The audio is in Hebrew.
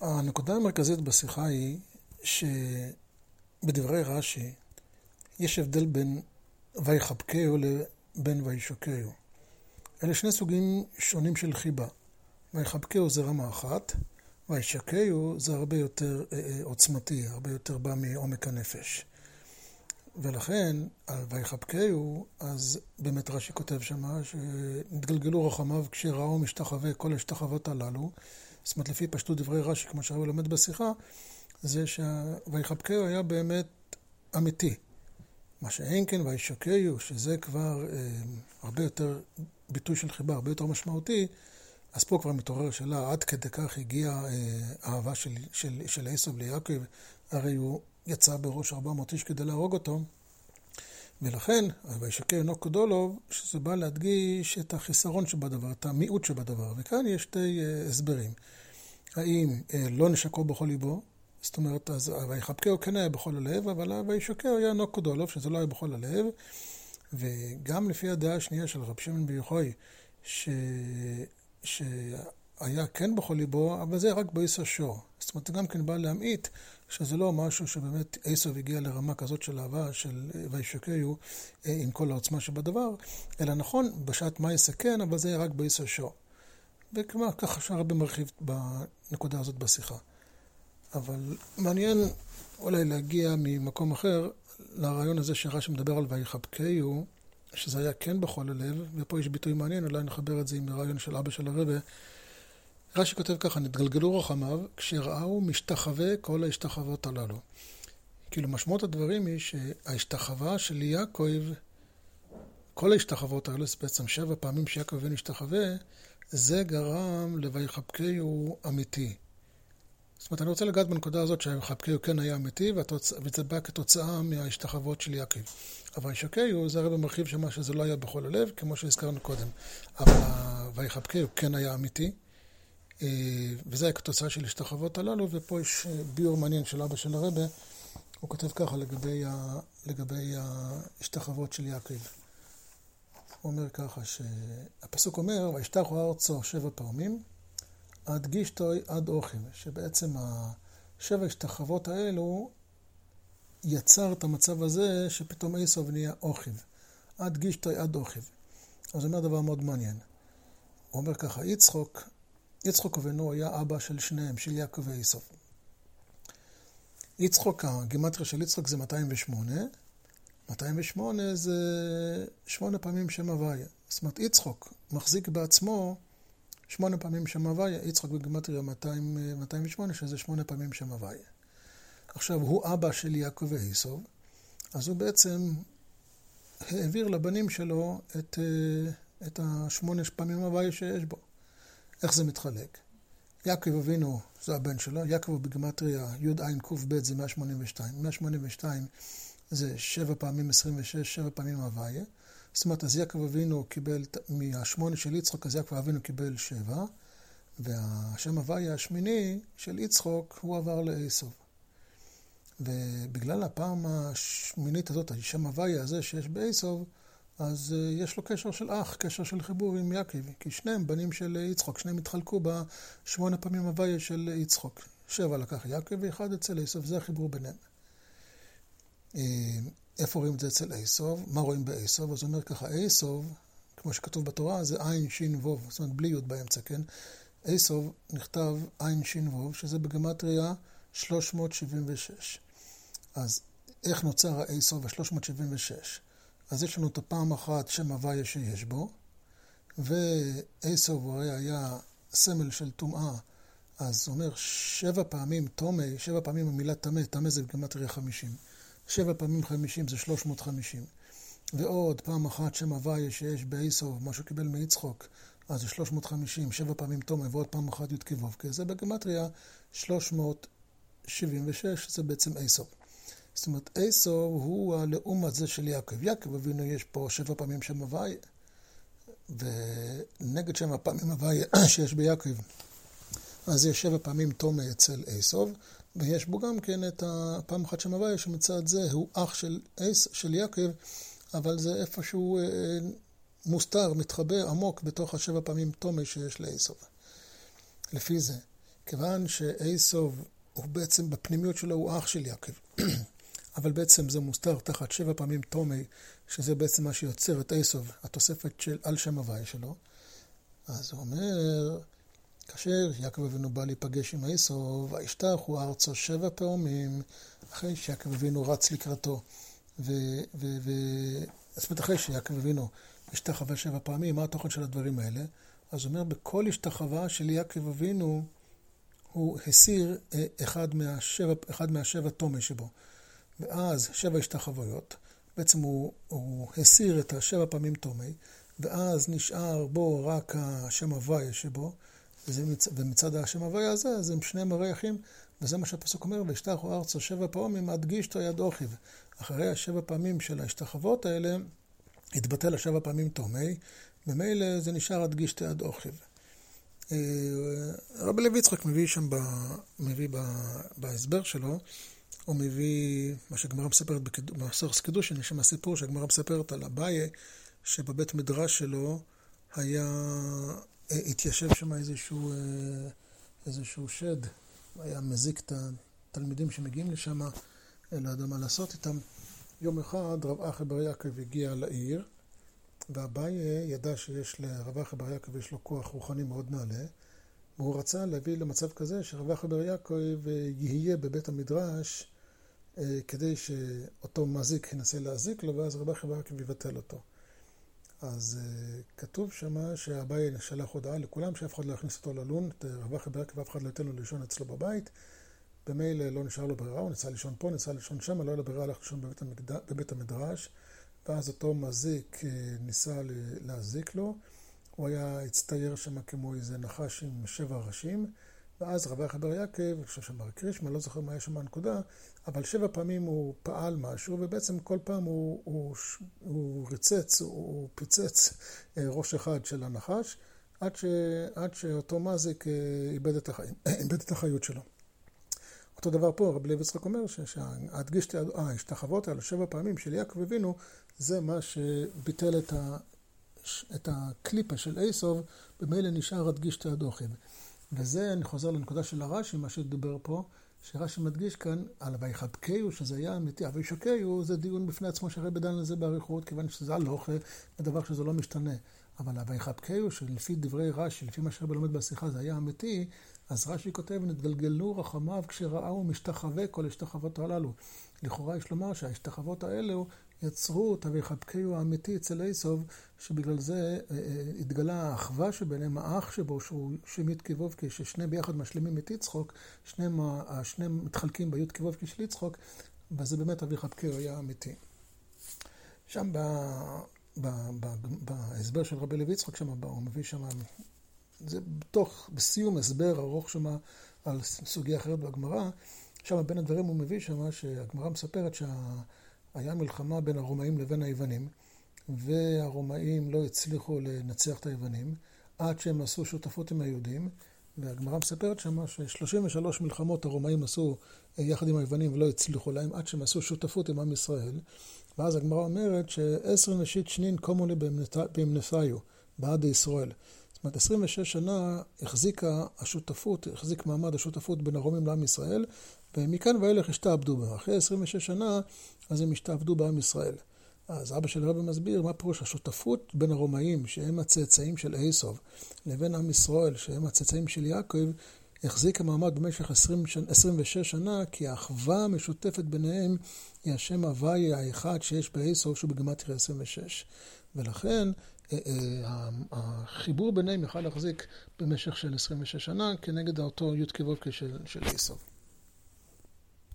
הנקודה המרכזית בשיחה היא שבדברי רש"י יש הבדל בין ויחבקהו לבין וישוקהו. אלה שני סוגים שונים של חיבה. ויחבקהו זה רמה אחת, וישקהו זה הרבה יותר אה, אה, עוצמתי, הרבה יותר בא מעומק הנפש. ולכן, על ויחבקהו, אז באמת רש"י כותב שמה, שנתגלגלו רחמיו כשראו משתחווה כל השתחוות הללו. זאת אומרת, לפי פשטות דברי רש"י, כמו שהרב לומד בשיחה, זה שויחבקהו היה באמת אמיתי. מה שאין כן וישקהו, שזה כבר אה, הרבה יותר ביטוי של חיבה, הרבה יותר משמעותי, אז פה כבר מתעורר שאלה, עד כדי כך הגיעה אה, אהבה של, של, של עשב ליעקב, הרי הוא יצא בראש 400 איש כדי להרוג אותו. ולכן, וישקר נוק גדולוב, שזה בא להדגיש את החיסרון שבדבר, את המיעוט שבדבר. וכאן יש שתי uh, הסברים. האם uh, לא נשקו בכל ליבו, זאת אומרת, אז ויחבקהו כן היה בכל הלב, אבל וישקר היה נוק גדולוב, שזה לא היה בכל הלב. וגם לפי הדעה השנייה של רב שמעון ביוחאי, ש... שהיה כן בכל ליבו, אבל זה רק בעשר שור. זאת אומרת, זה גם כן בא להמעיט שזה לא משהו שבאמת עשב הגיע לרמה כזאת של אהבה, של וישקהו אה, עם כל העוצמה שבדבר, אלא נכון, בשעת מה יסכן, אבל זה רק בעשר שור. וכלומר, ככה שהרבה מרחיב בנקודה הזאת בשיחה. אבל מעניין אולי להגיע ממקום אחר לרעיון הזה שרש"י מדבר על ויחבקהו, שזה היה כן בכל הלב, ופה יש ביטוי מעניין, אולי נחבר את זה עם הרעיון של אבא של הרבה. רש"י כותב ככה, נתגלגלו רחמיו, כשראו משתחווה כל ההשתחוות הללו. כאילו, משמעות הדברים היא שההשתחווה של יעקב, כל ההשתחוות האלו, זה בעצם שבע פעמים שיעקב אבינו השתחווה, זה גרם ל"ויחבקהו" אמיתי. זאת אומרת, אני רוצה לגעת בנקודה הזאת שה"ויחבקהו" כן היה אמיתי, וזה בא כתוצאה מההשתחוות של יעקב. אבל "וישקהו" זה הרי במרחיב שמה שזה לא היה בכל הלב, כמו שהזכרנו קודם. אבל "ויחבקהו" כן היה אמיתי. אה, וזה היה כתוצאה של השתחוות הללו, ופה יש אה, ביור מעניין של אבא של הרבה, הוא כותב ככה לגבי, ה, לגבי ההשתחוות של יעקב. הוא אומר ככה, שהפסוק אומר, וישתחו ארצו שבע פעמים, עד גישתוי עד אוכל, שבעצם השבע השתחוות האלו יצר את המצב הזה שפתאום עשו נהיה אוכל. עד גישתוי עד אוכל. אז זה אומר דבר מאוד מעניין. הוא אומר ככה, יצחוק יצחוק אבינו היה אבא של שניהם, של יעקב ועשו. יצחוק, הגימטריה של יצחוק זה 208, 208 זה שמונה פעמים שם הוויה. זאת אומרת, יצחוק מחזיק בעצמו שמונה פעמים שם הוויה, יצחוק בגימטריה 208, שזה שמונה פעמים שם הוויה. עכשיו, הוא אבא של יעקב ועשו, אז הוא בעצם העביר לבנים שלו את, אה, את השמונה פעמים הוויה שיש בו. איך זה מתחלק? יעקב אבינו זה הבן שלו, יעקב בגימטריה יעקב זה 182, 182 זה 7 פעמים 26, 7 פעמים הוויה. זאת אומרת, אז יעקב אבינו קיבל, מהשמונה של יצחוק, אז יעקב אבינו קיבל 7, והשם הוויה השמיני של יצחוק, הוא עבר לעשו. ובגלל הפעם השמינית הזאת, השם הוויה הזה שיש בעשו, אז אה, יש לו קשר של אח, קשר של חיבור עם יעקב, כי שניהם בנים של יצחוק, שניהם התחלקו בשמונה פעמים הוויה של יצחוק. שבע לקח יעקב ואחד אצל עשו, זה החיבור ביניהם. אה, איפה רואים את זה אצל עשו? מה רואים בעשו? אז הוא אומר ככה, עשו, כמו שכתוב בתורה, זה עין שין ווב, זאת אומרת בלי יוד באמצע, כן? עשו נכתב עין שין ווב, שזה בגמטריה 376. אז איך נוצר העשו ב-376? אז יש לנו את הפעם אחת שם הוויה שיש בו, ועשו הרי היה סמל של טומאה, אז הוא אומר שבע פעמים תומי, שבע פעמים המילה טמא, טמא זה בגמטריה חמישים. שבע פעמים חמישים זה שלוש מאות חמישים. ועוד פעם אחת שם הוויה שיש בעשו, מה שהוא קיבל מיצחוק, אז זה שלוש מאות חמישים, שבע פעמים תומי, ועוד פעם אחת י"ק ו"ק, זה בגמטריה שלוש מאות שבעים ושש, זה בעצם עשו. זאת אומרת, עשו הוא הלאום הזה של יעקב. יעקב אבינו יש פה שבע פעמים שם הוויה, ונגד שם הפעמים הוויה שיש ביעקב, אז יש שבע פעמים תומא אצל עשו, ויש בו גם כן את הפעם אחת שם הוויה, שמצד זה הוא אח של, עש, של יעקב, אבל זה איפשהו אה, מוסתר, מתחבא עמוק בתוך השבע פעמים תומא שיש לעשו. לפי זה. כיוון שאייסוב הוא בעצם בפנימיות שלו הוא אח של יעקב, אבל בעצם זה מוסתר תחת שבע פעמים תומי, שזה בעצם מה שיוצר את אייסוב, התוספת של על שם הוויה שלו. אז הוא אומר, כאשר יעקב אבינו בא להיפגש עם עשו, וישתחו ארצו שבע פעמים, אחרי שיעקב אבינו רץ לקראתו. ו... ו, ו זאת אומרת, אחרי שיעקב אבינו השתחווה שבע פעמים, מה התוכן של הדברים האלה? אז הוא אומר, בכל השתחווה של יעקב אבינו, הוא הסיר אה, אחד מהשבע, אחד מהשבע תומי שבו. ואז שבע השתחוויות, בעצם הוא, הוא הסיר את השבע פעמים תומי, ואז נשאר בו רק השם הוויה שבו, ומצ... ומצד השם הוויה הזה, אז הם שני מראי אחים, וזה מה שהפסוק אומר, וישתחו ארצו שבע פעמים עד גישתו יד אוכיב. אחרי השבע פעמים של ההשתחוות האלה, התבטל השבע פעמים תומי, ממילא זה נשאר עד גישתו יד אוכיב. אה, רבי לוי יצחק מביא שם, ב... מביא ב... בהסבר שלו, הוא מביא מה שהגמרא מספרת במסכת קידושין, יש שם סיפור שהגמרא מספרת על אביי, שבבית מדרש שלו היה אה, התיישב שם איזשהו, אה, איזשהו שד, היה מזיק את התלמידים שמגיעים לשם, לא יודע מה לעשות איתם. יום אחד רב אחי בר יעקב הגיע לעיר, ואביי ידע שיש לרב אחי בר יעקב יש לו כוח רוחני מאוד נעלה, והוא רצה להביא למצב כזה שרב אחי בר יעקב יהיה בבית המדרש אה, כדי שאותו מזיק ינסה להזיק לו, ואז רב אחי בר יעקב יבטל אותו. אז uh, כתוב שמה שאביי שלח הודעה לכולם שאף אחד לא יכניס אותו ללון, את רב אחי ברק ואף אחד לא ייתן לו לישון אצלו בבית. במילא לא נשאר לו ברירה, הוא ניסה לישון פה, ניסה לישון שם, לא היה לו ברירה, הלך לישון בבית, המקד... בבית המדרש, ואז אותו מזיק ניסה להזיק לו. הוא היה הצטייר שם כמו איזה נחש עם שבע ראשים. ואז רבי החבר יעקב, אני חושב שאמר קרישמה, לא זוכר מה היה שם הנקודה, אבל שבע פעמים הוא פעל משהו, ובעצם כל פעם הוא, הוא, הוא ריצץ, הוא פיצץ אה, ראש אחד של הנחש, עד, ש, עד שאותו מזיק אה, איבד את, החיים, איבד את החיות שלו. אותו דבר פה, רבי לוי יצחק אומר שהדגיש את ההשתחוות האלה שבע פעמים של יעקב אבינו, זה מה שביטל את, ה, את הקליפה של אייסוב, במילא נשאר הדגיש את הדוחים. וזה, אני חוזר לנקודה של הרש"י, מה שדיבר פה, שרש"י מדגיש כאן על ויחבקהו, שזה היה אמיתי, וישוקהו זה דיון בפני עצמו שהרבי דן לזה באריכות, כיוון שזה הלוך, ודבר שזה לא משתנה. אבל ויחבקהו, שלפי דברי רש"י, לפי מה שהרבי לומד בשיחה, זה היה אמיתי, אז רש"י כותב, נתגלגלו רחמיו כשראו משתחווה כל השתחוות הללו. לכאורה יש לומר שההשתחוות האלו יצרו את הוויחבקהו האמיתי אצל איסוב, שבגלל זה אה, אה, התגלה האחווה שביניהם, האח שבו, שהוא שם י' כו' ששניהם ביחד משלימים את יצחוק, שניהם, שניהם מתחלקים בי' כו' של יצחוק, וזה באמת אביחבקהו היה אמיתי. שם ב, בהסבר של רבי לוי יצחק, שם הוא מביא שם, זה בתוך, בסיום הסבר ארוך שם על סוגיה אחרת בגמרא, שם בין הדברים הוא מביא שם שהגמרא מספרת שה... היה מלחמה בין הרומאים לבין היוונים, והרומאים לא הצליחו לנצח את היוונים, עד שהם עשו שותפות עם היהודים, והגמרא מספרת שמה ש-33 מלחמות הרומאים עשו אה, יחד עם היוונים ולא הצליחו להם, עד שהם עשו שותפות עם עם ישראל. ואז הגמרא אומרת שעשר נשית שנין קומוני באמנתיו, בעד ישראל. זאת אומרת, 26 שנה החזיקה השותפות, החזיק מעמד השותפות בין הרומים לעם ישראל, ומכאן ואילך השתעבדו בהם. אחרי 26 שנה, אז הם השתעבדו בעם ישראל. אז אבא של הרבי מסביר מה פירוש השותפות בין הרומאים, שהם הצאצאים של איסוב, לבין עם ישראל, שהם הצאצאים של יעקב, החזיקה מעמד במשך 20, 26 שנה, כי האחווה המשותפת ביניהם היא השם הוויה האחד שיש באיסוב, שהוא בגמטריה 26. ולכן החיבור ביניהם יכל להחזיק במשך של 26 שנה כנגד אותו י' כו' של איסוב.